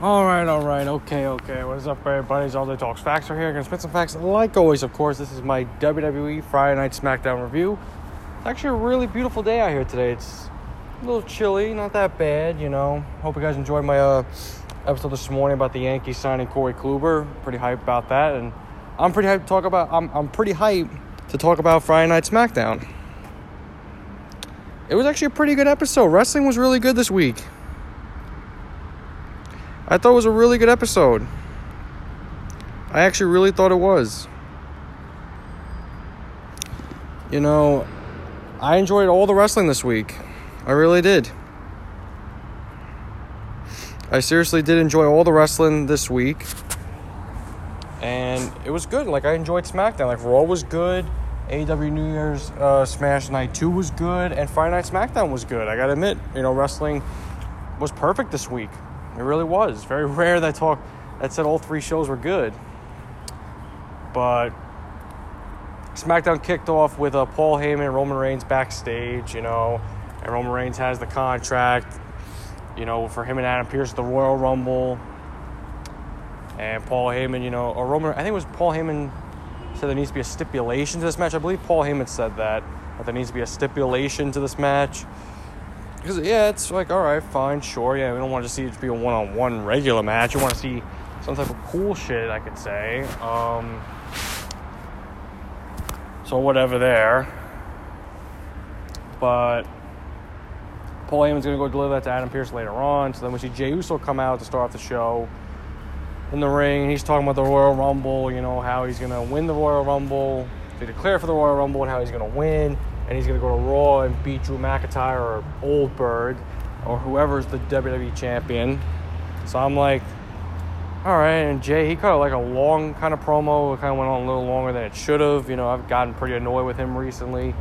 All right, all right, okay, okay. What is up, everybody? It's all Day Talks Facts are here. Gonna spit some facts. Like always, of course, this is my WWE Friday Night SmackDown review. It's actually a really beautiful day out here today. It's a little chilly, not that bad, you know. Hope you guys enjoyed my uh, episode this morning about the Yankees signing Corey Kluber. Pretty hyped about that, and I'm pretty hyped to talk about. I'm I'm pretty hyped to talk about Friday Night SmackDown. It was actually a pretty good episode. Wrestling was really good this week. I thought it was a really good episode. I actually really thought it was. You know, I enjoyed all the wrestling this week. I really did. I seriously did enjoy all the wrestling this week. And it was good. Like, I enjoyed SmackDown. Like, Raw was good. AEW New Year's uh, Smash Night 2 was good. And Friday Night SmackDown was good. I gotta admit, you know, wrestling was perfect this week. It really was. Very rare that talk that said all three shows were good. But SmackDown kicked off with uh, Paul Heyman and Roman Reigns backstage, you know, and Roman Reigns has the contract, you know, for him and Adam Pearce the Royal Rumble. And Paul Heyman, you know, or Roman, I think it was Paul Heyman said there needs to be a stipulation to this match. I believe Paul Heyman said that, that there needs to be a stipulation to this match. Because, yeah, it's like, all right, fine, sure. Yeah, we don't want to see it be a one on one regular match. We want to see some type of cool shit, I could say. Um, so, whatever there. But Paul Heyman's going to go deliver that to Adam Pearce later on. So then we see Jey Uso come out to start off the show in the ring. He's talking about the Royal Rumble, you know, how he's going to win the Royal Rumble, to declare for the Royal Rumble, and how he's going to win and he's going to go to Raw and beat Drew McIntyre or Goldberg or whoever's the WWE champion. So I'm like, all right. And Jey, he cut like a long kind of promo. It kind of went on a little longer than it should have. You know, I've gotten pretty annoyed with him recently.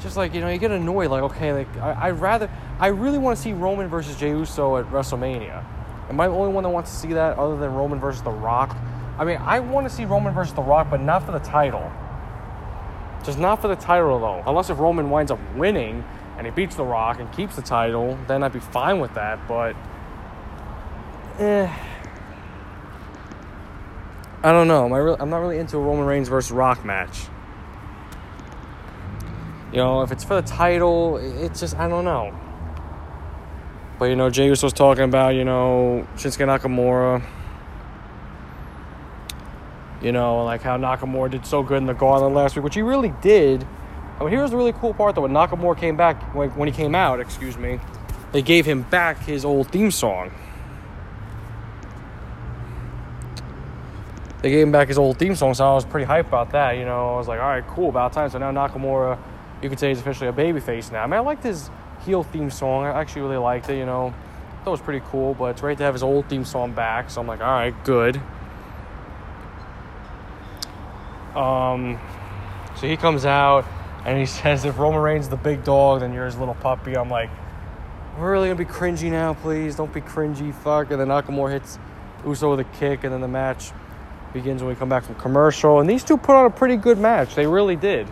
Just like, you know, you get annoyed. Like, okay, like, I, would rather, I really want to see Roman versus Jey Uso at WrestleMania. Am I the only one that wants to see that other than Roman versus The Rock? I mean, I want to see Roman versus The Rock, but not for the title. Just not for the title though. Unless if Roman winds up winning and he beats The Rock and keeps the title, then I'd be fine with that. But eh, I don't know. Am I'm not really into a Roman Reigns versus Rock match. You know, if it's for the title, it's just I don't know. But you know, Jey was talking about you know Shinsuke Nakamura you know, like how Nakamura did so good in the Gauntlet last week, which he really did. I mean, here's the really cool part though. When Nakamura came back, when, when he came out, excuse me, they gave him back his old theme song. They gave him back his old theme song, so I was pretty hyped about that. You know, I was like, all right, cool, about time. So now Nakamura, you could say he's officially a babyface now. I mean, I liked his heel theme song. I actually really liked it. You know, that was pretty cool. But it's great to have his old theme song back. So I'm like, all right, good. Um, so he comes out and he says, if Roman Reigns the big dog, then you're his little puppy. I'm like, we're really gonna be cringy now, please. Don't be cringy, fuck. And then Nakamura hits Uso with a kick, and then the match begins when we come back from commercial. And these two put on a pretty good match. They really did.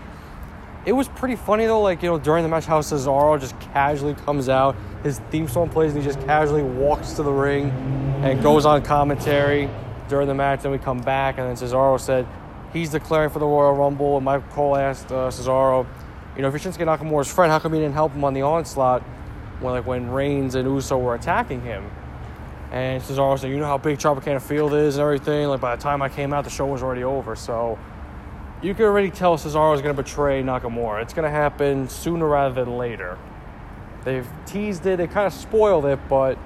It was pretty funny though, like, you know, during the match, how Cesaro just casually comes out, his theme song plays, and he just casually walks to the ring and goes on commentary during the match. Then we come back, and then Cesaro said, he's declaring for the Royal Rumble. And Michael Cole asked uh, Cesaro, you know, if you're Shinsuke Nakamura's friend, how come you didn't help him on the onslaught when like when Reigns and Uso were attacking him? And Cesaro said, you know how big Tropicana Field is and everything. Like by the time I came out, the show was already over. So you could already tell Cesaro is going to betray Nakamura. It's going to happen sooner rather than later. They've teased it. They kind of spoiled it, but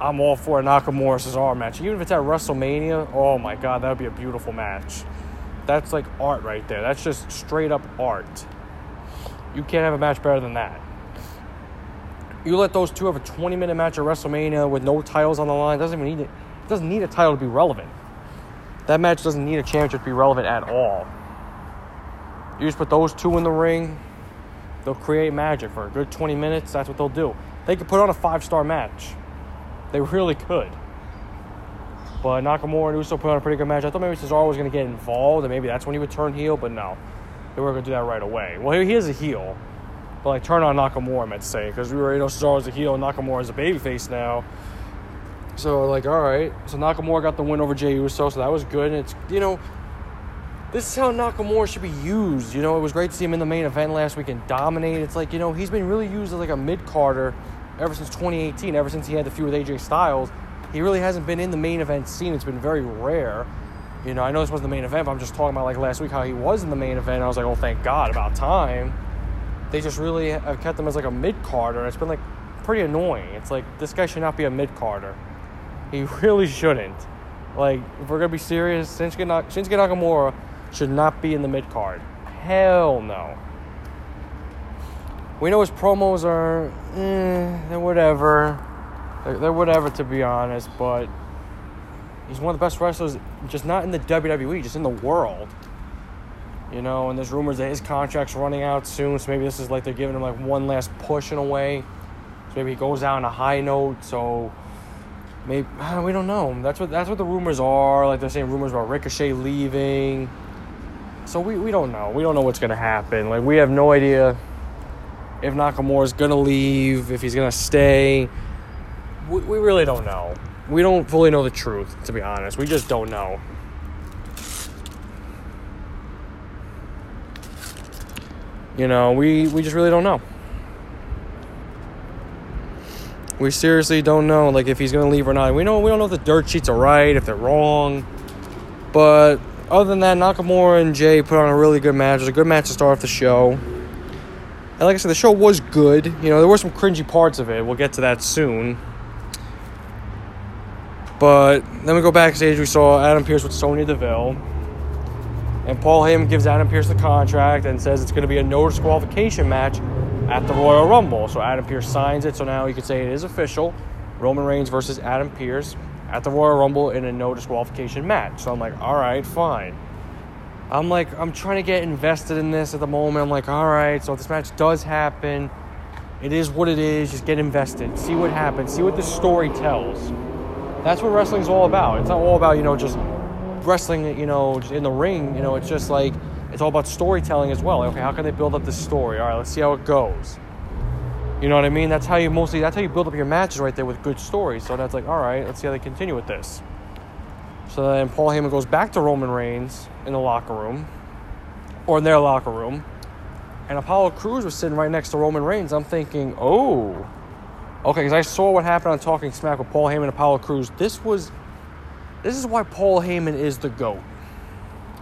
I'm all for a Nakamura Cesaro match. Even if it's at WrestleMania, oh my God, that would be a beautiful match. That's like art right there. That's just straight up art. You can't have a match better than that. You let those two have a 20 minute match at WrestleMania with no titles on the line. Doesn't even need it. Doesn't need a title to be relevant. That match doesn't need a championship to be relevant at all. You just put those two in the ring. They'll create magic for a good 20 minutes. That's what they'll do. They could put on a five star match. They really could. But Nakamura and Uso put on a pretty good match. I thought maybe Cesaro was going to get involved and maybe that's when he would turn heel, but no. They weren't going to do that right away. Well, he is a heel. But like turn on Nakamura, I meant to say, because we already know Cesaro's a heel and Nakamura is a babyface now. So like, all right. So Nakamura got the win over Jey Uso, so that was good. And it's you know, this is how Nakamura should be used. You know, it was great to see him in the main event last week and dominate. It's like you know he's been really used as like a mid carder ever since 2018. Ever since he had the feud with AJ Styles, he really hasn't been in the main event scene. It's been very rare. You know, I know this wasn't the main event, but I'm just talking about like last week how he was in the main event. I was like, oh, thank God, about time. They just really have kept him as like a mid carder, and it's been like pretty annoying. It's like this guy should not be a mid carder. He really shouldn't. Like, if we're gonna be serious, Shinsuke, Shinsuke Nakamura should not be in the mid card. Hell no. We know his promos are, eh, whatever. They're, they're whatever, to be honest, but he's one of the best wrestlers, just not in the WWE, just in the world. You know, and there's rumors that his contract's running out soon, so maybe this is like they're giving him like one last push in a way. So maybe he goes out on a high note. So maybe we don't know. That's what that's what the rumors are. Like they're saying rumors about Ricochet leaving. So we, we don't know. We don't know what's gonna happen. Like we have no idea if Nakamura's gonna leave, if he's gonna stay. We, really don't know. We don't fully know the truth, to be honest. We just don't know. You know, we, we just really don't know. We seriously don't know, like, if he's gonna leave or not. We know we don't know if the dirt sheets are right, if they're wrong. But other than that, Nakamura and Jey put on a really good match. It was a good match to start off the show. And like I said, the show was good. You know, there were some cringy parts of it. We'll get to that soon. But then we go backstage. We saw Adam Pearce with Sonya Deville. And Paul Heyman gives Adam Pearce the contract and says it's going to be a no disqualification match at the Royal Rumble. So Adam Pearce signs it. So now you could say it is official. Roman Reigns versus Adam Pearce at the Royal Rumble in a no disqualification match. So I'm like, all right, fine. I'm like, I'm trying to get invested in this at the moment. I'm like, all right, so if this match does happen, it is what it is. Just get invested. See what happens. See what the story tells. That's what wrestling's all about. It's not all about, you know, just wrestling, you know, in the ring. You know, it's just like, it's all about storytelling as well. Okay, how can they build up this story? All right, let's see how it goes. You know what I mean? That's how you mostly, that's how you build up your matches right there with good stories. So that's like, all right, let's see how they continue with this. So then Paul Heyman goes back to Roman Reigns in the locker room, or in their locker room, and Apollo Crews was sitting right next to Roman Reigns. I'm thinking, oh, okay, because I saw what happened on Talking Smack with Paul Heyman and Apollo Crews. This was, this is why Paul Heyman is the GOAT.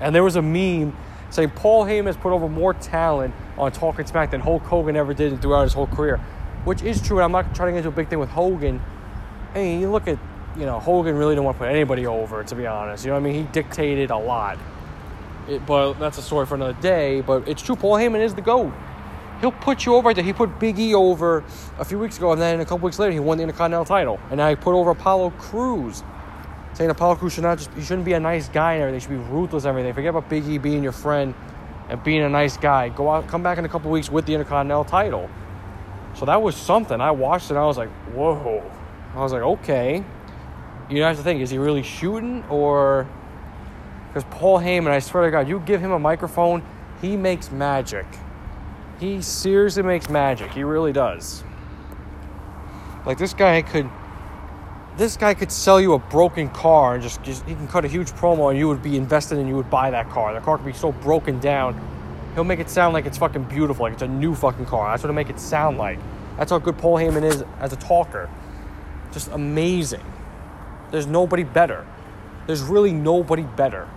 And there was a meme saying Paul Heyman has put over more talent on Talking Smack than Hulk Hogan ever did throughout his whole career, which is true. And I'm not trying to get into a big thing with Hogan. Mean, you look at, you know, Hogan really didn't want to put anybody over, to be honest. You know what I mean? He dictated a lot. It, but that's a story for another day. But it's true. Paul Heyman is the GOAT. He'll put you over there. He put Big E over a few weeks ago, and then a couple weeks later, he won the Intercontinental title. And now he put over Apollo Crews, saying Apollo Crews should not just he shouldn't be a nice guy and everything. He should be ruthless and everything. Forget about Big E being your friend and being a nice guy. Go out, come back in a couple weeks with the Intercontinental title. So that was something. I watched it. I was like, whoa. I was like, okay. You have to think: is he really shooting or? Because Paul Heyman, I swear to God, you give him a microphone, he makes magic. He seriously makes magic. He really does. Like this guy could this guy could sell you a broken car and just, just he can cut a huge promo and you would be invested and you would buy that car. The car could be so broken down. He'll make it sound like it's fucking beautiful, like it's a new fucking car. That's what it make it sound like. That's how good Paul Heyman is as a talker. Just amazing. There's nobody better. There's really nobody better.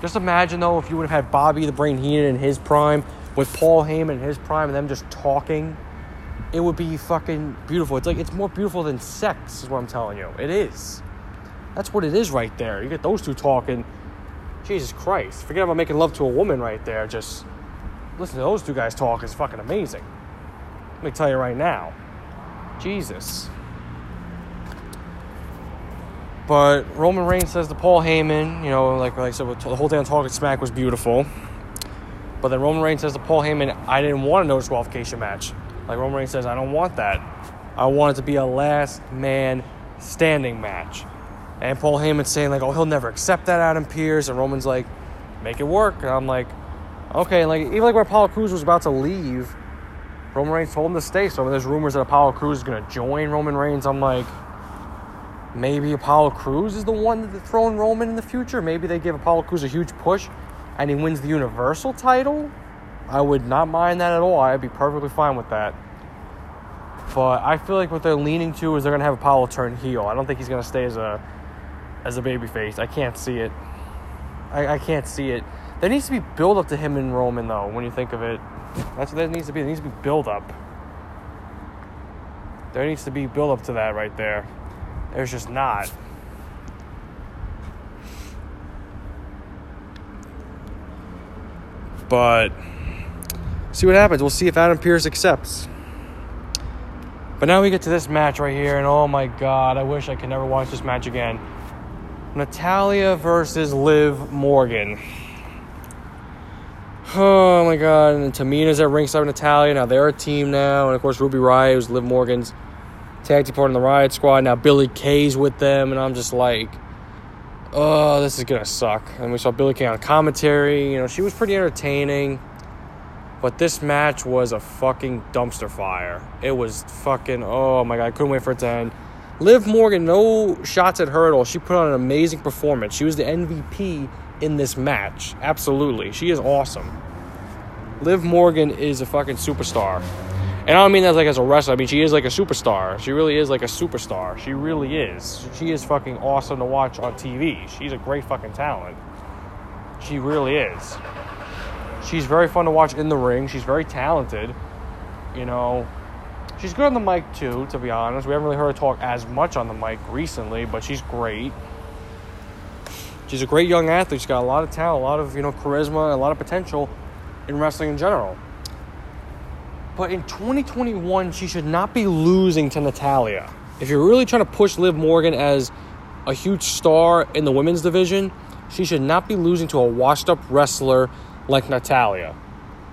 Just imagine though if you would have had Bobby the Brain Heenan in his prime with Paul Heyman in his prime and them just talking it would be fucking beautiful. It's like it's more beautiful than sex, is what I'm telling you. It is. That's what it is right there. You get those two talking. Jesus Christ. Forget about making love to a woman right there. Just listen to those two guys talk is fucking amazing. Let me tell you right now. Jesus. But Roman Reigns says to Paul Heyman, you know, like, like I said, the whole damn talking smack was beautiful. But then Roman Reigns says to Paul Heyman, I didn't want a no disqualification match. Like Roman Reigns says, I don't want that. I want it to be a last man standing match. And Paul Heyman's saying, like, oh, he'll never accept that, Adam Pearce. And Roman's like, make it work. And I'm like, okay. And like, even like when Apollo Crews was about to leave, Roman Reigns told him to stay. So when there's rumors that Apollo Crews is going to join Roman Reigns, I'm like, Maybe Apollo Crews is the one that's throwing Roman in the future. Maybe they give Apollo Crews a huge push and he wins the Universal title. I would not mind that at all. I'd be perfectly fine with that. But I feel like what they're leaning to is they're gonna have Apollo turn heel. I don't think he's gonna stay as a as a babyface. I can't see it. I, I can't see it. There needs to be build up to him and Roman though. When you think of it, that's what there needs to be. There needs to be build up. There needs to be build up to that right there. There's just not. But see what happens. We'll see if Adam Pearce accepts. But now we get to this match right here, and oh my god, I wish I could never watch this match again. Natalya versus Liv Morgan. Oh my god, and Tamina's at ringside with Natalya. Now they're a team now, and of course Ruby Riott, who's Liv Morgan's tag team partner in the Riot Squad. Now Billie Kay's with them, and I'm just like, oh, this is gonna suck. And we saw Billie Kay on commentary. You know, she was pretty entertaining. But this match was a fucking dumpster fire. It was fucking, oh my god, I couldn't wait for it to end. Liv Morgan, no shots at her at all. She put on an amazing performance. She was the MVP in this match. Absolutely. She is awesome. Liv Morgan is a fucking superstar. And I don't mean that like as a wrestler. I mean she is like a superstar. She really is like a superstar. She really is. She is fucking awesome to watch on TV. She's a great fucking talent. She really is. She's very fun to watch in the ring. She's very talented. You know, she's good on the mic too, to be honest. We haven't really heard her talk as much on the mic recently, but she's great. She's a great young athlete. She's got a lot of talent, a lot of, you know, charisma, a lot of potential in wrestling in general. But in 2021, she should not be losing to Natalya. If you're really trying to push Liv Morgan as a huge star in the women's division, she should not be losing to a washed up wrestler like Natalya.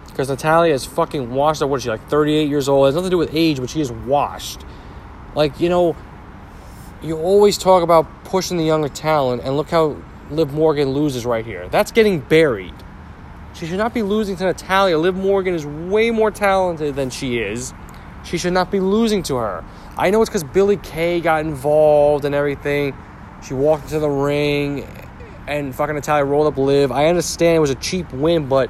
Because Natalya is fucking washed up. What is she, like 38 years old? It has nothing to do with age, but she is washed. Like, you know, you always talk about pushing the younger talent, and look how Liv Morgan loses right here. That's getting buried. She should not be losing to Natalya. Liv Morgan is way more talented than she is. She should not be losing to her. I know it's because Billie Kay got involved and everything. She walked into the ring and fucking Natalya rolled up Liv. I understand it was a cheap win, but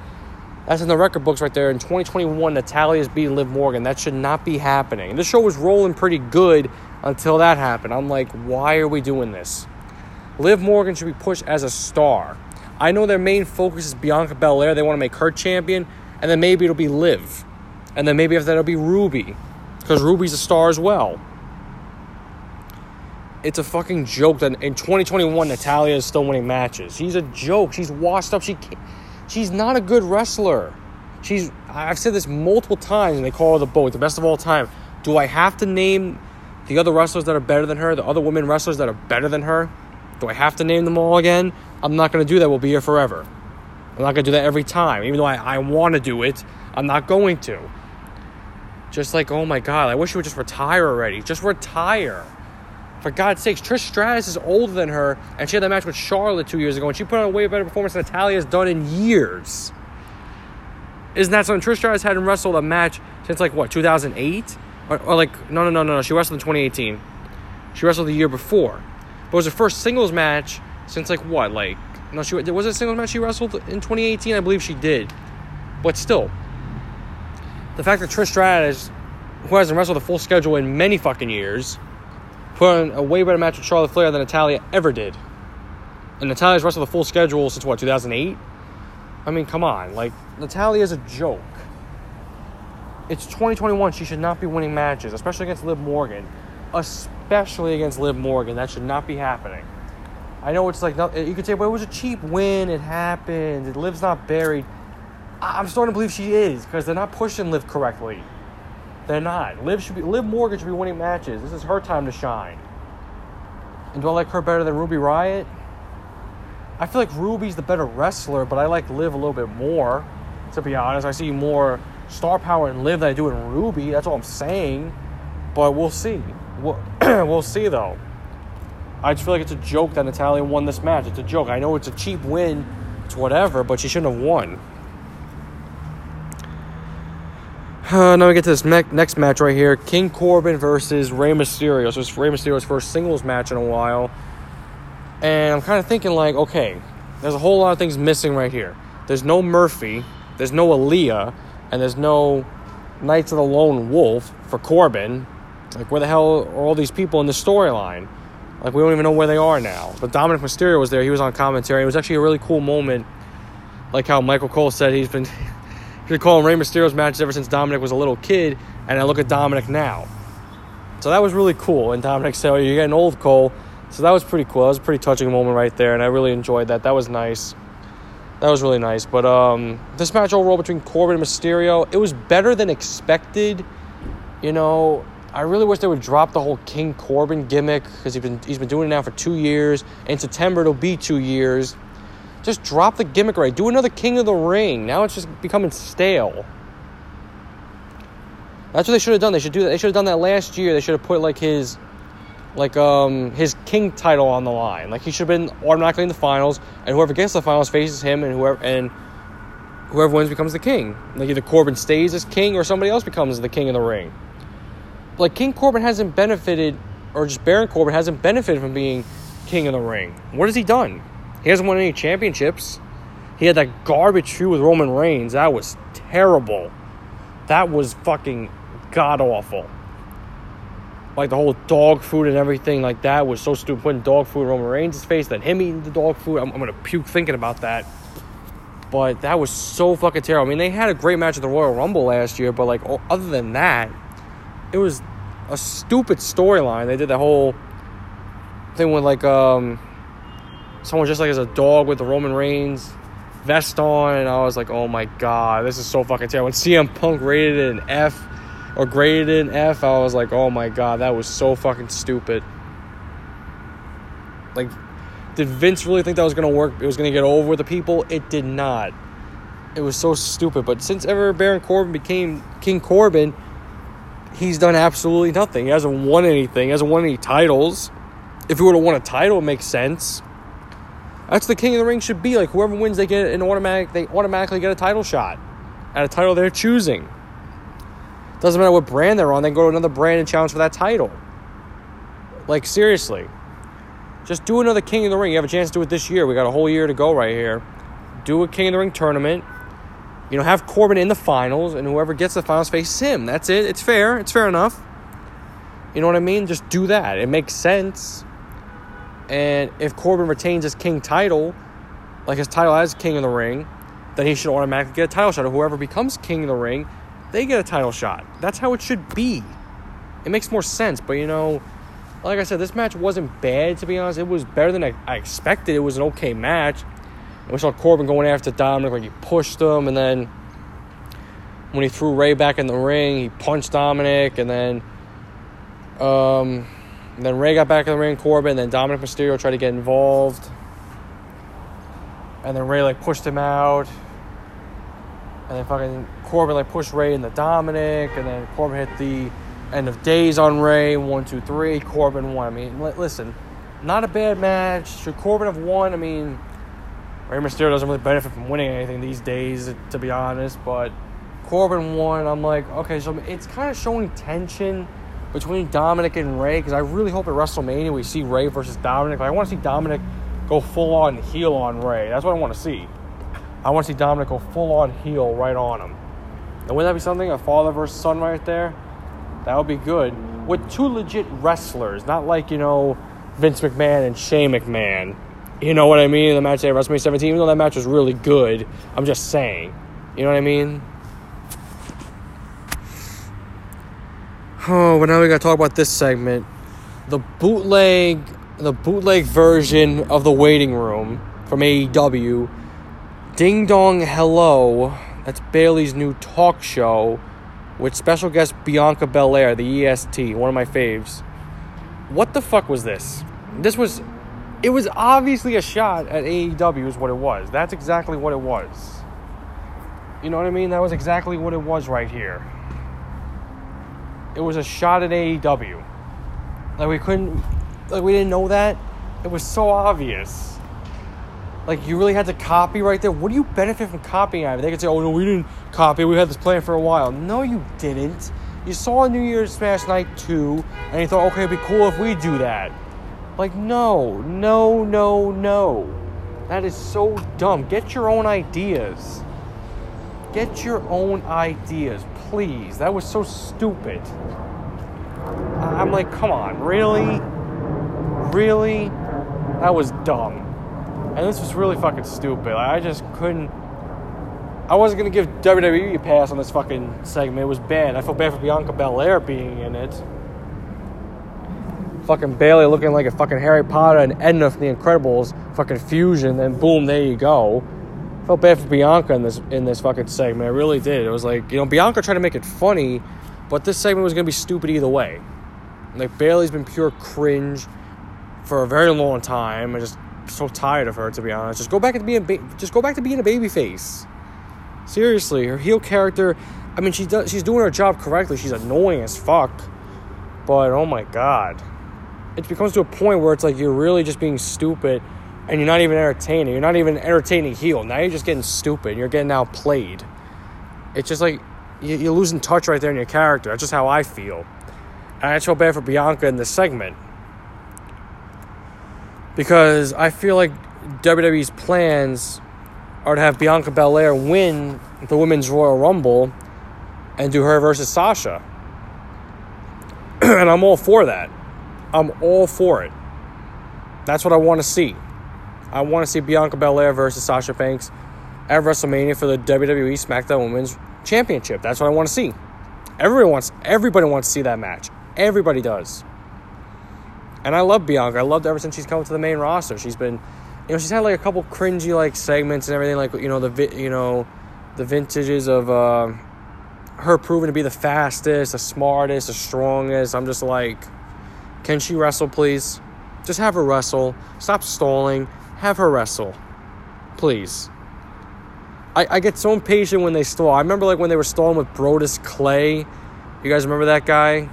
that's in the record books right there. In 2021, Natalya is beating Liv Morgan. That should not be happening. And this show was rolling pretty good until that happened. I'm like, why are we doing this? Liv Morgan should be pushed as a star. I know their main focus is Bianca Belair. They want to make her champion, and then maybe it'll be Liv. And then maybe after that it'll be Ruby. Because Ruby's a star as well. It's a fucking joke that in 2021 Natalya is still winning matches. She's a joke. She's washed up. She she's not a good wrestler. She's I've said this multiple times and they call her the boat, the best of all time. Do I have to name the other wrestlers that are better than her, the other women wrestlers that are better than her? Do I have to name them all again? I'm not going to do that. We'll be here forever. I'm not going to do that every time. Even though I, I want to do it, I'm not going to. Just like, oh my God, I wish you would just retire already. Just retire. For God's sakes, Trish Stratus is older than her, and she had that match with Charlotte two years ago, and she put on a way better performance than Natalya's done in years. Isn't that something? Trish Stratus hadn't wrestled a match since like what, 2008? Or, or like, no, no, no, no, no. She wrestled in 2018. She wrestled the year before. But it was her first singles match since like what, like no, she was it a singles match she wrestled in 2018. I believe she did, but still, the fact that Trish Stratus, who hasn't wrestled a full schedule in many fucking years, put on a way better match with Charlotte Flair than Natalya ever did, and Natalya's wrestled a full schedule since what 2008. I mean, come on, like Natalya is a joke. It's 2021. She should not be winning matches, especially against Liv Morgan. Especially against Liv Morgan. That should not be happening. I know it's like you could say, well, it was a cheap win. It happened. It Liv's not buried. I'm starting to believe she is because they're not pushing Liv correctly. They're not. Liv should be. Liv Morgan should be winning matches. This is her time to shine. And do I like her better than Ruby Riott? I feel like Ruby's the better wrestler, but I like Liv a little bit more. To be honest, I see more star power in Liv than I do in Ruby. That's all I'm saying. But we'll see. We'll, we'll see though. I just feel like it's a joke that Natalya won this match. It's a joke. I know it's a cheap win, it's whatever, but she shouldn't have won. Uh, now we get to this me- next match right here: King Corbin versus Rey Mysterio. So it's Rey Mysterio's first singles match in a while, and I'm kind of thinking like, okay, there's a whole lot of things missing right here. There's no Murphy, there's no Aalyah, and there's no Knights of the Lone Wolf for Corbin. Like, where the hell are all these people in the storyline? Like, we don't even know where they are now. But Dominic Mysterio was there. He was on commentary. It was actually a really cool moment. Like how Michael Cole said he's been, been calling Rey Mysterio's matches ever since Dominic was a little kid. And I look at Dominic now. So that was really cool. And Dominic said, oh, you're getting old, Cole. So that was pretty cool. That was a pretty touching moment right there. And I really enjoyed that. That was nice. That was really nice. But um, this match overall between Corbin and Mysterio, it was better than expected. You know, I really wish they would drop the whole King Corbin gimmick because he's been he's been doing it now for two years. In September it'll be two years. Just drop the gimmick right. Do another King of the Ring. Now it's just becoming stale. That's what they should have done. They should do that. They should have done that last year. They should have put like his like um his king title on the line. Like he should have been automatically in the finals, and whoever gets the finals faces him, and whoever and whoever wins becomes the king. Like either Corbin stays as king or somebody else becomes the king of the ring. Like King Corbin hasn't benefited, or just Baron Corbin hasn't benefited from being king of the ring. What has he done? He hasn't won any championships. He had that garbage feud with Roman Reigns. That was terrible. That was fucking god awful. Like the whole dog food and everything like that was so stupid. Putting dog food in Roman Reigns' face, then him eating the dog food. I'm, I'm gonna puke thinking about that. But that was so fucking terrible. I mean, they had a great match at the Royal Rumble last year, but like other than that, it was a stupid storyline. They did the whole thing with like um someone just like as a dog with the Roman Reigns vest on, and I was like, oh my god, this is so fucking terrible. When CM Punk rated it an F or graded it an F, I was like, oh my god, that was so fucking stupid. Like, did Vince really think that was gonna work? It was gonna get over with the people? It did not. It was so stupid. But since ever Baron Corbin became King Corbin, he's done absolutely nothing. He hasn't won anything. He hasn't won any titles. If he would have won a title, it makes sense. That's the King of the Ring should be. Like whoever wins, they get an automatic. They automatically get a title shot at a title they're choosing. Doesn't matter what brand they're on. They go to another brand and challenge for that title. Like seriously, just do another King of the Ring. You have a chance to do it this year. We got a whole year to go right here. Do a King of the Ring tournament you know, have Corbin in the finals, and whoever gets the finals faces him. That's it. It's fair. It's fair enough. You know what I mean? Just do that. It makes sense. And if Corbin retains his king title, like his title as king of the ring, then he should automatically get a title shot. Or whoever becomes king of the ring, they get a title shot. That's how it should be. It makes more sense. But you know, like I said, this match wasn't bad to be honest. It was better than I, I expected. It was an okay match. We saw Corbin going after Dominic, like he pushed him, and then when he threw Rey back in the ring, he punched Dominic, and then um, and then Rey got back in the ring, Corbin, and then Dominic Mysterio tried to get involved. And then Rey like pushed him out. And then fucking Corbin like pushed Rey into Dominic, and then Corbin hit the end of days on Rey, One, two, three. Corbin won. I mean, listen, not a bad match. Should Corbin have won? I mean, Rey Mysterio doesn't really benefit from winning anything these days, to be honest. But Corbin won. I'm like, okay, so it's kind of showing tension between Dominic and Rey because I really hope at WrestleMania we see Rey versus Dominic. Like, I want to see Dominic go full on heel on Rey. That's what I want to see. I want to see Dominic go full on heel right on him. And wouldn't that be something? A father versus son right there? That would be good. With two legit wrestlers, not like, you know, Vince McMahon and Shane McMahon. You know what I mean? The match at WrestleMania 17, even though that match was really good, I'm just saying. You know what I mean? Oh, but now we gotta talk about this segment. The bootleg, the bootleg version of the waiting room from AEW. Ding Dong Hello. That's Bayley's new talk show with special guest Bianca Belair, the EST, one of my faves. What the fuck was this? This was it was obviously a shot at AEW, is what it was. That's exactly what it was. You know what I mean? That was exactly what it was right here. It was a shot at AEW. Like we couldn't, like we didn't know that. It was so obvious. Like you really had to copy right there. What do you benefit from copying of it? They could say, "Oh no, we didn't copy. We had this plan for a while." No, you didn't. You saw New Year's Smash Night two, and you thought, "Okay, it'd be cool if we do that." Like no, no, no, no. That is so dumb. Get your own ideas. Get your own ideas, please. That was so stupid. I'm like, come on, really? Really? That was dumb. And this was really fucking stupid. Like, I just couldn't. I wasn't gonna give WWE a pass on this fucking segment. It was bad. I felt bad for Bianca Belair being in it. Fucking Bayley looking like a fucking Harry Potter and Edna from The Incredibles fucking fusion, and boom, there you go. Felt bad for Bianca in this in this fucking segment. I really did. It was like you know Bianca tried to make it funny, but this segment was gonna be stupid either way. Like Bayley's been pure cringe for a very long time. I'm just so tired of her to be honest. Just go back to being ba- just go back to being a baby face. Seriously, her heel character. I mean, she does. She's doing her job correctly. She's annoying as fuck. But oh my god, it becomes to a point where it's like you're really just being stupid, and you're not even entertaining. You're not even entertaining heel. Now you're just getting stupid. You're getting outplayed. It's just like you're losing touch right there in your character. That's just how I feel. And I feel bad for Bianca in this segment because I feel like WWE's plans are to have Bianca Belair win the Women's Royal Rumble and do her versus Sasha. and I'm all for that. I'm all for it. That's what I want to see. I want to see Bianca Belair versus Sasha Banks at WrestleMania for the WWE SmackDown Women's Championship. That's what I want to see. Everybody wants everybody wants to see that match. Everybody does. And I love Bianca. I loved ever since she's come to the main roster. She's been, you know, she's had like a couple cringy like segments and everything, like you know the vi- you know, the vintages of uh, her proving to be the fastest, the smartest, the strongest. I'm just like, can she wrestle, please? Just have her wrestle. Stop stalling. Have her wrestle, please. I, I get so impatient when they stall. I remember like when they were stalling with Brodus Clay. You guys remember that guy?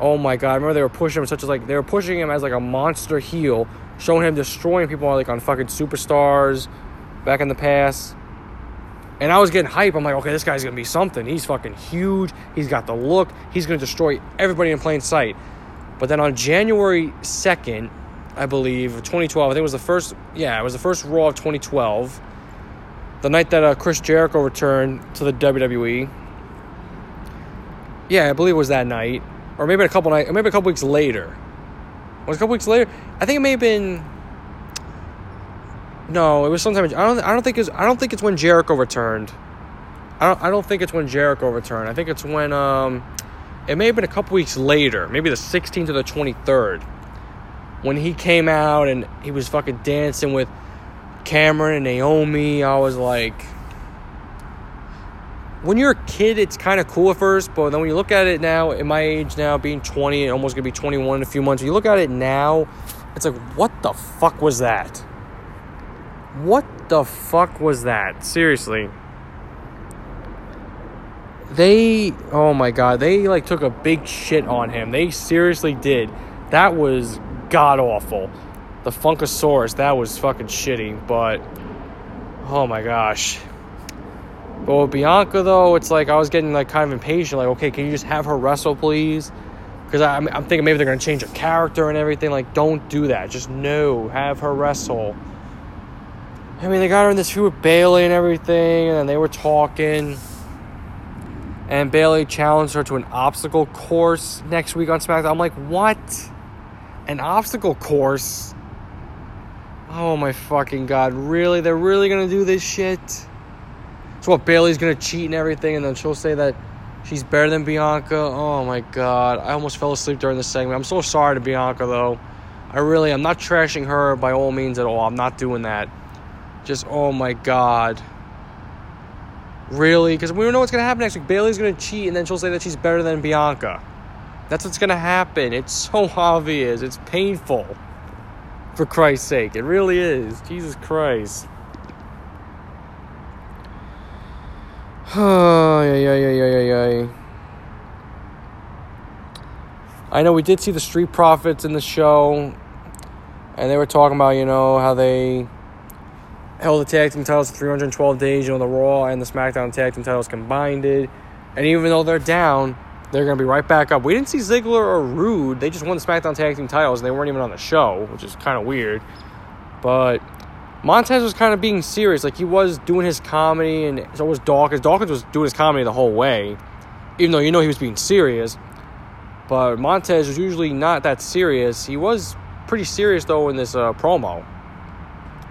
Oh my god! I remember they were pushing him such as like they were pushing him as like a monster heel, showing him destroying people like on fucking superstars back in the past. And I was getting hype. I'm like, okay, this guy's gonna be something. He's fucking huge. He's got the look. He's gonna destroy everybody in plain sight. But then on January second, I believe, 2012, I think it was the first. Yeah, it was the first Raw of 2012. The night that uh, Chris Jericho returned to the WWE. Yeah, I believe it was that night or maybe a couple nights, maybe a couple weeks later. Was a couple weeks later? I think it may have been. No, it was sometime. I don't. I don't think it's. I don't think it's when Jericho returned. I don't. I don't think it's when Jericho returned. I think it's when. Um, it may have been a couple weeks later, maybe the 16th or the 23rd, when he came out and he was fucking dancing with Cameron and Naomi. I was like, when you're a kid, it's kind of cool at first, but then when you look at it now, at my age now, being 20 and almost gonna be 21 in a few months, you look at it now, it's like, what the fuck was that? What the fuck was that? Seriously. They, oh my god, they like took a big shit on him. They seriously did. That was god awful. The Funkasaurus, that was fucking shitty, but oh my gosh. But with Bianca, though, it's like I was getting like kind of impatient. Like, okay, can you just have her wrestle, please? Because I'm, I'm thinking maybe they're gonna change her character and everything. Like, don't do that. Just no, have her wrestle. I mean, they got her in this feud with Bayley and everything, and they were talking. And Bayley challenged her to an obstacle course next week on SmackDown. I'm like, what? An obstacle course? Oh my fucking god! Really? They're really gonna do this shit? So what? Bayley's gonna cheat and everything, and then she'll say that she's better than Bianca. Oh my god! I almost fell asleep during this segment. I'm so sorry to Bianca though. I really, I'm not trashing her by all means at all. I'm not doing that. Just oh my god. Really? Because we don't know what's gonna happen next week. bayley's gonna cheat, and then she'll say that she's better than Bianca. That's what's gonna happen. It's so obvious. It's painful. For Christ's sake, it really is. Jesus Christ. I know we did see the Street Profits in the show, and they were talking about, you know, how they held the tag team titles for 312 days, you know, the Raw and the SmackDown tag team titles combined it. And even though they're down, they're going to be right back up. We didn't see Ziggler or Roode. They just won the SmackDown tag team titles and they weren't even on the show, which is kind of weird. But Montez was kind of being serious. Like he was doing his comedy, and so was Dawkins. Dawkins was doing his comedy the whole way, even though you know he was being serious. But Montez was usually not that serious. He was pretty serious though in this uh, promo.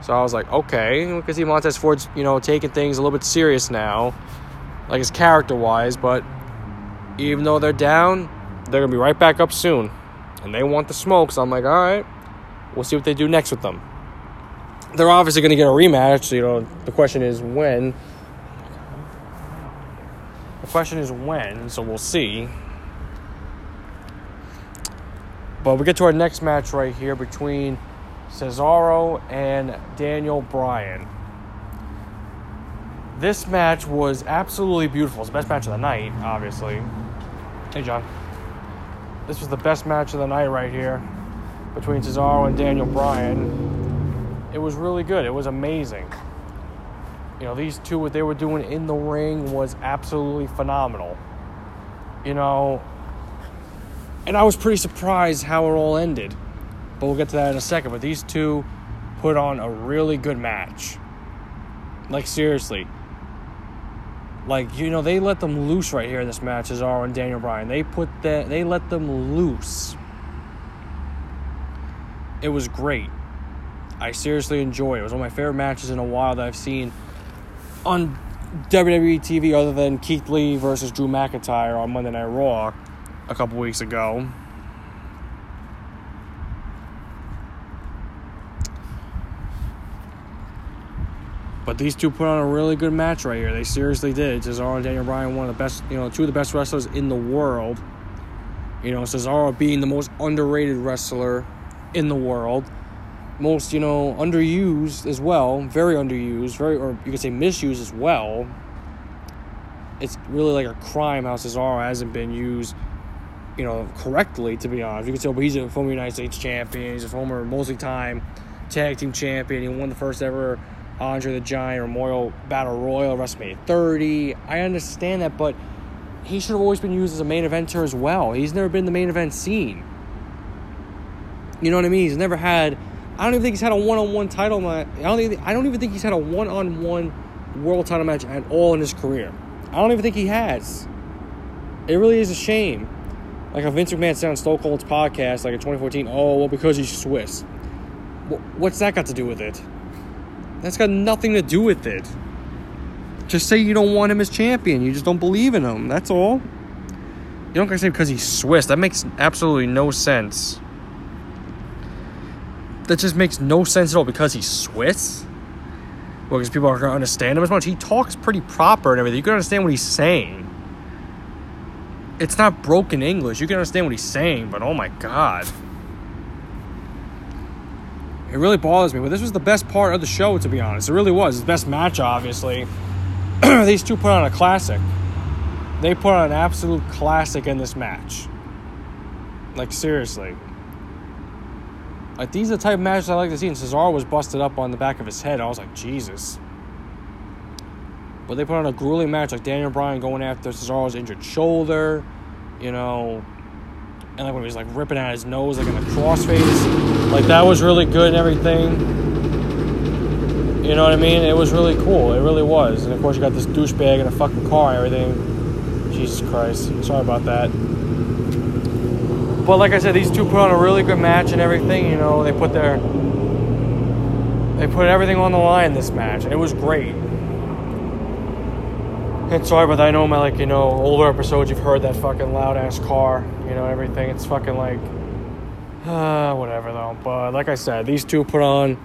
So I was like, okay, can see Montez Ford's you know taking things a little bit serious now, like his character wise. But even though they're down, they're gonna be right back up soon, and they want the smoke. So I'm like, all right, we'll see what they do next with them they're obviously to get a rematch. You know, the question is when. The question is when, so we'll see. But we get to our next match right here between Cesaro and Daniel Bryan. This match was absolutely beautiful. It's the best match of the night, obviously. Hey, John. This was the best match of the night right here between Cesaro and Daniel Bryan it was really good. It was amazing. You know, these two, what they were doing in the ring was absolutely phenomenal. You know, and I was pretty surprised how it all ended. But we'll get to that in a second. But these two put on a really good match. Like, seriously. Like, you know, they let them loose right here in this match, Cesaro and Daniel Bryan. They put that, they let them loose. It was great. I seriously enjoy it. It was one of my favorite matches in a while that I've seen on WWE TV other than Keith Lee versus Drew McIntyre on Monday Night Raw a couple weeks ago. But these two put on a really good match right here. They seriously did. Cesaro and Daniel Bryan, one of the best, you know, two of the best wrestlers in the world. You know, Cesaro being the most underrated wrestler in the world. Most you know underused as well. Very underused. Very or you could say misused as well. It's really like a crime how Cesaro hasn't been used you know correctly to be honest. You could say well, he's a former United States champion. He's a former multi-time tag team champion. He won the first ever Andre the Giant Memorial Battle Royal WrestleMania 30 I understand that but he should have always been used as a main eventer as well he's never been the main event scene you know what I mean he's never had I don't even think he's had a one-on-one title match. I don't even, I don't even think he's had a one-on-one world title match at all in his career. I don't even think he has. It really is a shame. Like a Vince McMahon said on Stone Cold's podcast, like in 2014, oh, well, because he's Swiss. What's that got to do with it? That's got nothing to do with it. Just say you don't want him as champion. You just don't believe in him. That's all. You don't gotta say because he's Swiss. That makes absolutely no sense that just makes no sense at all because he's Swiss. Well, because people aren't to understand him as much. He talks pretty proper and everything. You can understand what he's saying. It's not broken English. You can understand what he's saying, but oh my god. It really bothers me. But this was the best part of the show, to be honest. It really was. the best match, obviously. These two put on a classic. They put on an absolute classic in this match. Like, seriously. Like these are the type of matches I like to see. And Cesaro was busted up on the back of his head. I was like, Jesus. But they put on a grueling match like Daniel Bryan going after Cesaro's injured shoulder, you know, and like when he was like ripping out his nose like in a crossface. Like that was really good and everything. You know what I mean? It was really cool. It really was. And of course you got this douchebag in a fucking car and everything. Jesus Christ. Sorry about that. But like I said, these two put on a really good match and everything. You know, they put their they put everything on the line this match, and it was great. And sorry but. I know my like you know older episodes, you've heard that fucking loud ass car, you know everything. It's fucking like, uh, whatever though. But like I said, these two put on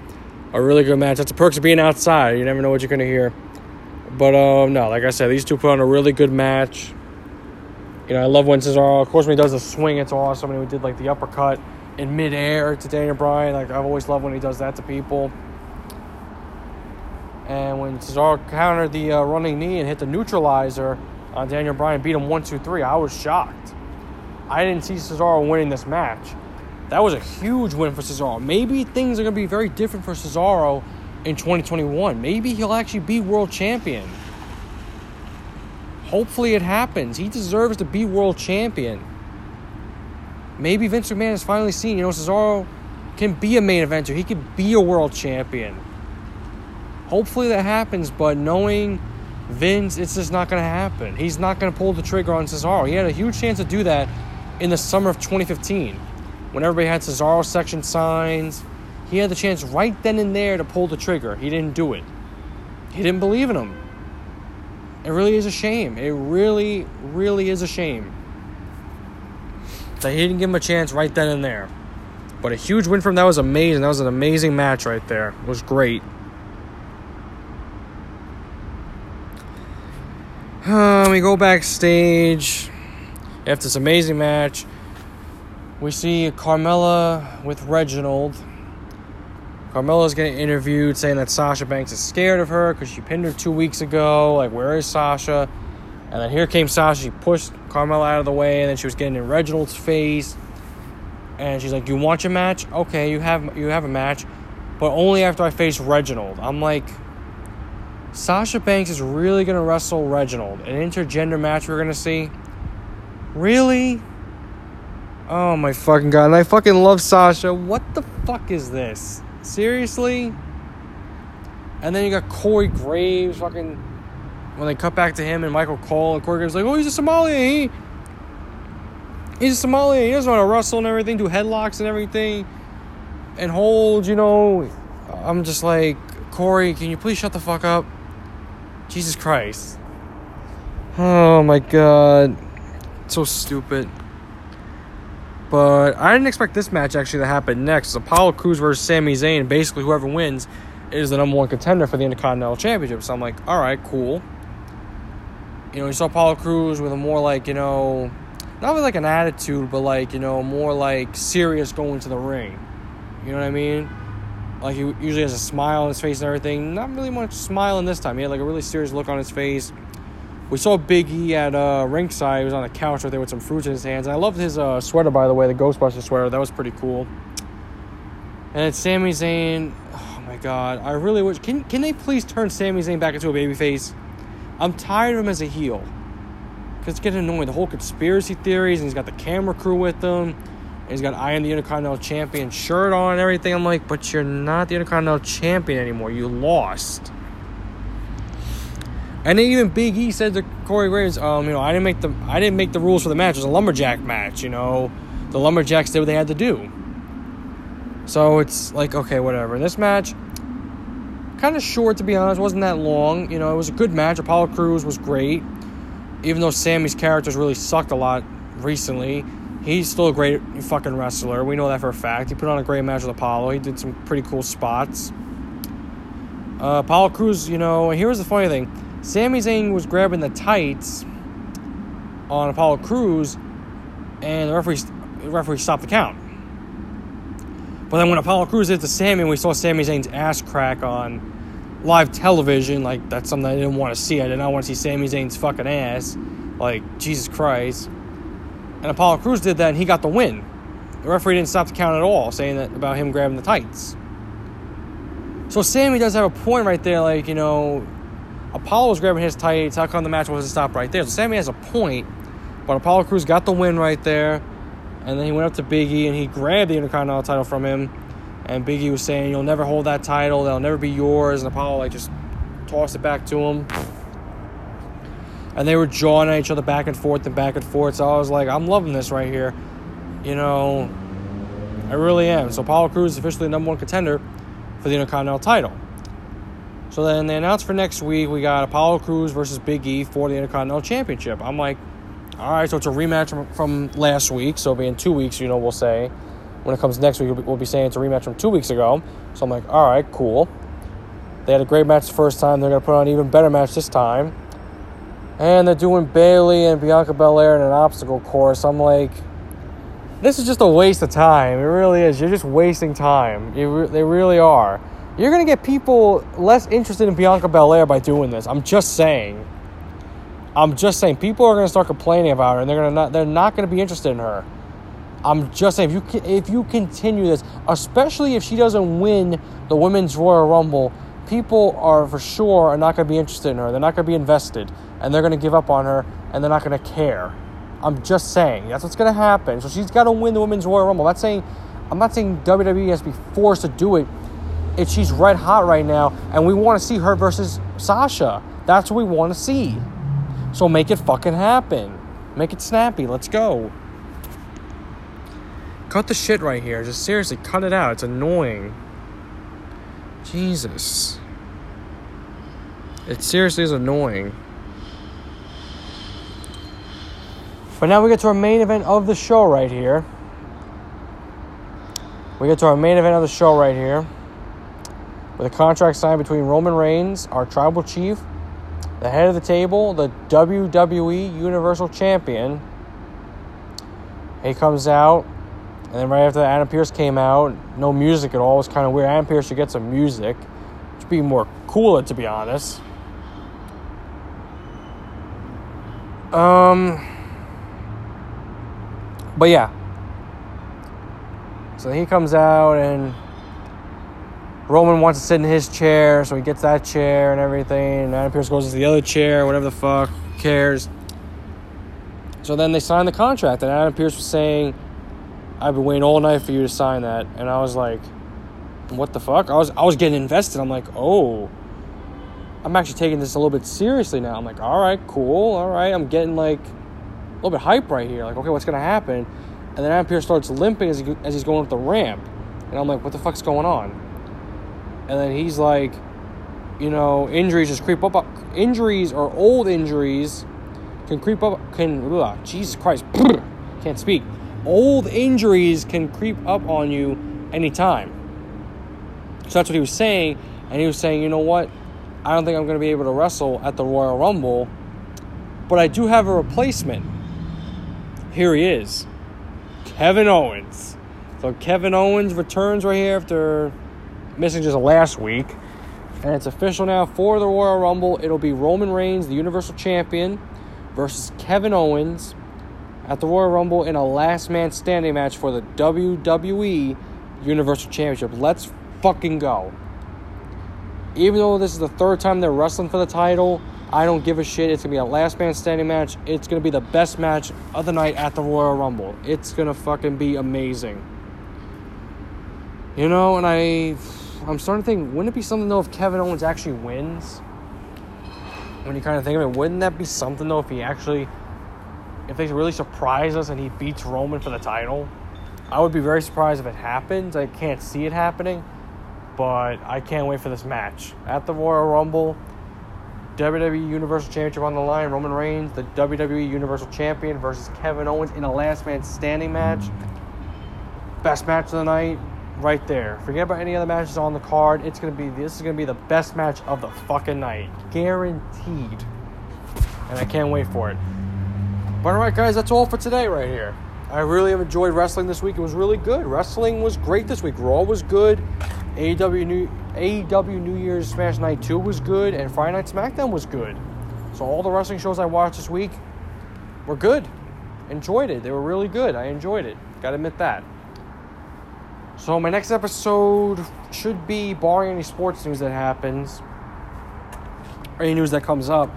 a really good match. That's the perks of being outside. You never know what you're gonna hear. But um, no, like I said, these two put on a really good match. You know, I love when Cesaro, of course, when he does the swing, it's awesome. When he did like the uppercut in midair to Daniel Bryan, like I've always loved when he does that to people. And when Cesaro countered the uh, running knee and hit the neutralizer on Daniel Bryan, beat him one, two, three, I was shocked. I didn't see Cesaro winning this match. That was a huge win for Cesaro. Maybe things are going to be very different for Cesaro in 2021. Maybe he'll actually be world champion. Hopefully it happens. He deserves to be world champion. Maybe Vince McMahon has finally seen, you know, Cesaro can be a main eventer. He could be a world champion. Hopefully that happens, but knowing Vince, it's just not going to happen. He's not going to pull the trigger on Cesaro. He had a huge chance to do that in the summer of 2015 when everybody had Cesaro section signs. He had the chance right then and there to pull the trigger. He didn't do it. He didn't believe in him. It really is a shame. It really, really is a shame that he didn't give him a chance right then and there. But a huge win from that was amazing. That was an amazing match right there. It was great. Uh, we go backstage after this amazing match. We see Carmella with Reginald. Carmella's getting interviewed saying that Sasha Banks is scared of her because she pinned her two weeks ago. Like, where is Sasha? And then here came Sasha. She pushed Carmella out of the way, and then she was getting in Reginald's face. And she's like, "You want your match? Okay, you have you have a match, but only after I face Reginald." I'm like, Sasha Banks is really gonna wrestle Reginald, an intergender match we're gonna see. Really? Oh my fucking god! And I fucking love Sasha. What the fuck is this? Seriously? And then you got Corey Graves fucking when they cut back to him and Michael Cole and Corey Graves like, oh he's a sommelier. He he's a sommelier. He doesn't want to wrestle and everything, do headlocks and everything, and hold. You know, I'm just like Corey, can you please shut the fuck up? Jesus Christ. Oh my god. So stupid. But I didn't expect this match actually to happen next. It's Apollo Crews versus Sami Zayn. Basically, whoever wins is the number one contender for the Intercontinental Championship. So I'm like, all right, cool. You know, you saw Apollo Crews with a more like, you know, not with like an attitude, but like, you know, more like serious going to the ring. You know what I mean? Like he usually has a smile on his face and everything. Not really much smiling this time. He had like a really serious look on his face. We saw Big E at uh, ringside. He was on a couch right there with some fruits in his hands. And I loved his uh, sweater, by the way, the Ghostbuster sweater. That was pretty cool. And it's Sami Zayn. Oh my god, I really wish. Can can they please turn Sami Zayn back into a babyface? I'm tired of him as a heel. Cause it's getting annoying. The whole conspiracy theories, and he's got the camera crew with him. And he's got I am the Intercontinental Champion shirt on and everything. I'm like, but you're not the Intercontinental Champion anymore. You lost. And then even Big E said to Corey Graves, um, you know, I didn't make the I didn't make the rules for the match. It was a lumberjack match, you know. The lumberjacks did what they had to do. So it's like, okay, whatever. This match, kind of short to be honest, wasn't that long. You know, it was a good match. Apollo Crews was great. Even though Sami's characters really sucked a lot recently, he's still a great fucking wrestler. We know that for a fact. He put on a great match with Apollo. He did some pretty cool spots. Uh, Apollo Crews, you know, here's the funny thing Sami Zayn was grabbing the tights on Apollo Crews, and the referee, the referee stopped the count. But then when Apollo Crews hit Sami, and we saw Sami Zayn's ass crack on live television, like that's something I didn't want to see. I did not want to see Sami Zayn's fucking ass. Like, Jesus Christ. And Apollo Crews did that, and he got the win. The referee didn't stop the count at all, saying that about him grabbing the tights. So Sami does have a point right there, like, you know, Apollo was grabbing his tights. How come the match wasn't stopped right there? So Sami has a point, but Apollo Crews got the win right there. And then he went up to Biggie and he grabbed the Intercontinental title from him. And Biggie was saying, You'll never hold that title, that'll never be yours. And Apollo like just tossed it back to him. And they were jawing at each other back and forth and back and forth. So I was like, I'm loving this right here. You know, I really am. So Apollo Crews is officially the number one contender for the Intercontinental title. So then they announced for next week we got Apollo Crews versus Big E for the Intercontinental Championship. I'm like, all right, so it's a rematch from, from last week. So it'll be in two weeks, you know, we'll say. When it comes next week, we'll be saying it's a rematch from two weeks ago. So I'm like, all right, cool. They had a great match the first time. They're going to put on an even better match this time. And they're doing Bayley and Bianca Belair in an obstacle course. I'm like, this is just a waste of time. It really is. You're just wasting time. Re- they really are. You're going to get people less interested in Bianca Belair by doing this. I'm just saying. I'm just saying people are going to start complaining about her and they're going to not they're not going to be interested in her. I'm just saying if you if you continue this, especially if she doesn't win the women's Royal Rumble people are for sure are not going to be interested in her. They're not going to be invested, and they're going to give up on her, and they're not going to care. I'm just saying that's what's going to happen. So she's got to win the women's Royal Rumble. I'm not saying I'm not saying WWE has to be forced to do it. If she's red hot right now, and we want to see her versus Sasha. That's what we want to see. So make it fucking happen. Make it snappy. Let's go. Cut the shit right here. Just seriously, cut it out. It's annoying. Jesus. It seriously is annoying. But now we get to our main event of the show right here. We get to our main event of the show right here. With a contract signed between Roman Reigns, our tribal chief, the head of the table, the WWE Universal Champion. He comes out, and then right after that, Adam Pearce came out. No music at all. It was kind of weird. Adam Pearce should get some music. Should be more cooler, to be honest. Um, but yeah. So he comes out and Roman wants to sit in his chair, so he gets that chair and everything. And Adam Pearce goes to the other chair, whatever the fuck, cares. So then they sign the contract, and Adam Pearce was saying, "I've been waiting all night for you to sign that," and I was like, "What the fuck?" I was I was getting invested. I'm like, "Oh." I'm actually taking this a little bit seriously now. I'm like, all right, cool, all right. I'm getting like a little bit hype right here. Like, okay, what's gonna happen? And then Adam Pearce starts limping as, he, as he's going up the ramp, and I'm like, what the fuck's going on? And then he's like, you know, injuries just creep up. Injuries or old injuries can creep up. Can ugh, Jesus Christ, can't speak. Old injuries can creep up on you anytime. So that's what he was saying, and he was saying, you know what? I don't think I'm going to be able to wrestle at the Royal Rumble, but I do have a replacement. Here he is, Kevin Owens. So Kevin Owens returns right here after just last week. And it's official now for the Royal Rumble. It'll be Roman Reigns, the Universal Champion, versus Kevin Owens at the Royal Rumble in a last man standing match for the WWE Universal Championship. Let's fucking go. Even though this is the third time they're wrestling for the title, I don't give a shit. It's to be a last man standing match. It's to be the best match of the night at the Royal Rumble. It's to fucking be amazing. You know, and I I'm starting to think, wouldn't it be something though if Kevin Owens actually wins? When you kind of think of it, wouldn't that be something though if he actually, if they really surprise us and he beats Roman for the title? I would be very surprised if it happens. I can't see it happening, but I can't wait for this match at the Royal Rumble. WWE Universal Championship on the line. Roman Reigns, the WWE Universal Champion, versus Kevin Owens in a last man standing match. Best match of the night right there. Forget about any other matches on the card. It's gonna be this is gonna be the best match of the fucking night, guaranteed. And I can't wait for it. But alright, guys, that's all for today right here. I really have enjoyed wrestling this week. It was really good. Wrestling was great this week. Raw was good. AEW New AEW New Year's Smash Night 2 was good, and Friday Night SmackDown was good. So all the wrestling shows I watched this week were good. Enjoyed it. They were really good. I enjoyed it. Gotta admit that. So my next episode should be, barring any sports news that happens, or any news that comes up,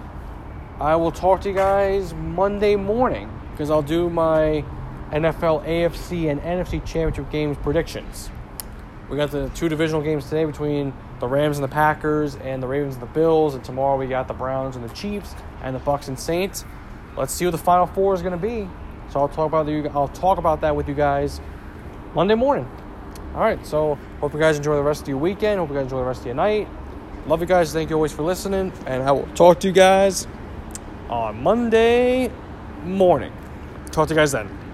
I will talk to you guys Monday morning because I'll do my NFL, AFC, and NFC championship games predictions. We got the two divisional games today between the Rams and the Packers, and the Ravens and the Bills, and tomorrow we got the Browns and the Chiefs, and the Bucs and Saints. Let's see what the final four is going to be. So I'll talk about the, I'll talk about that with you guys Monday morning. All right, so hope you guys enjoy the rest of your weekend. Hope you guys enjoy the rest of your night. Love you guys. Thank you always for listening. And I will talk to you guys on Monday morning. Talk to you guys then.